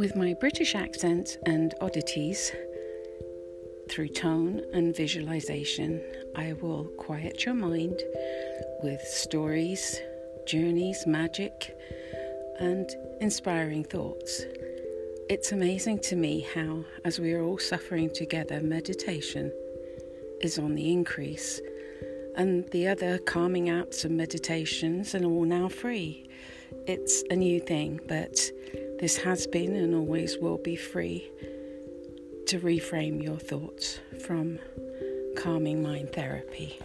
With my British accent and oddities, through tone and visualization, I will quiet your mind with stories, journeys, magic, and inspiring thoughts. It's amazing to me how, as we are all suffering together, meditation is on the increase, and the other calming apps and meditations are all now free. It's a new thing, but this has been and always will be free to reframe your thoughts from calming mind therapy.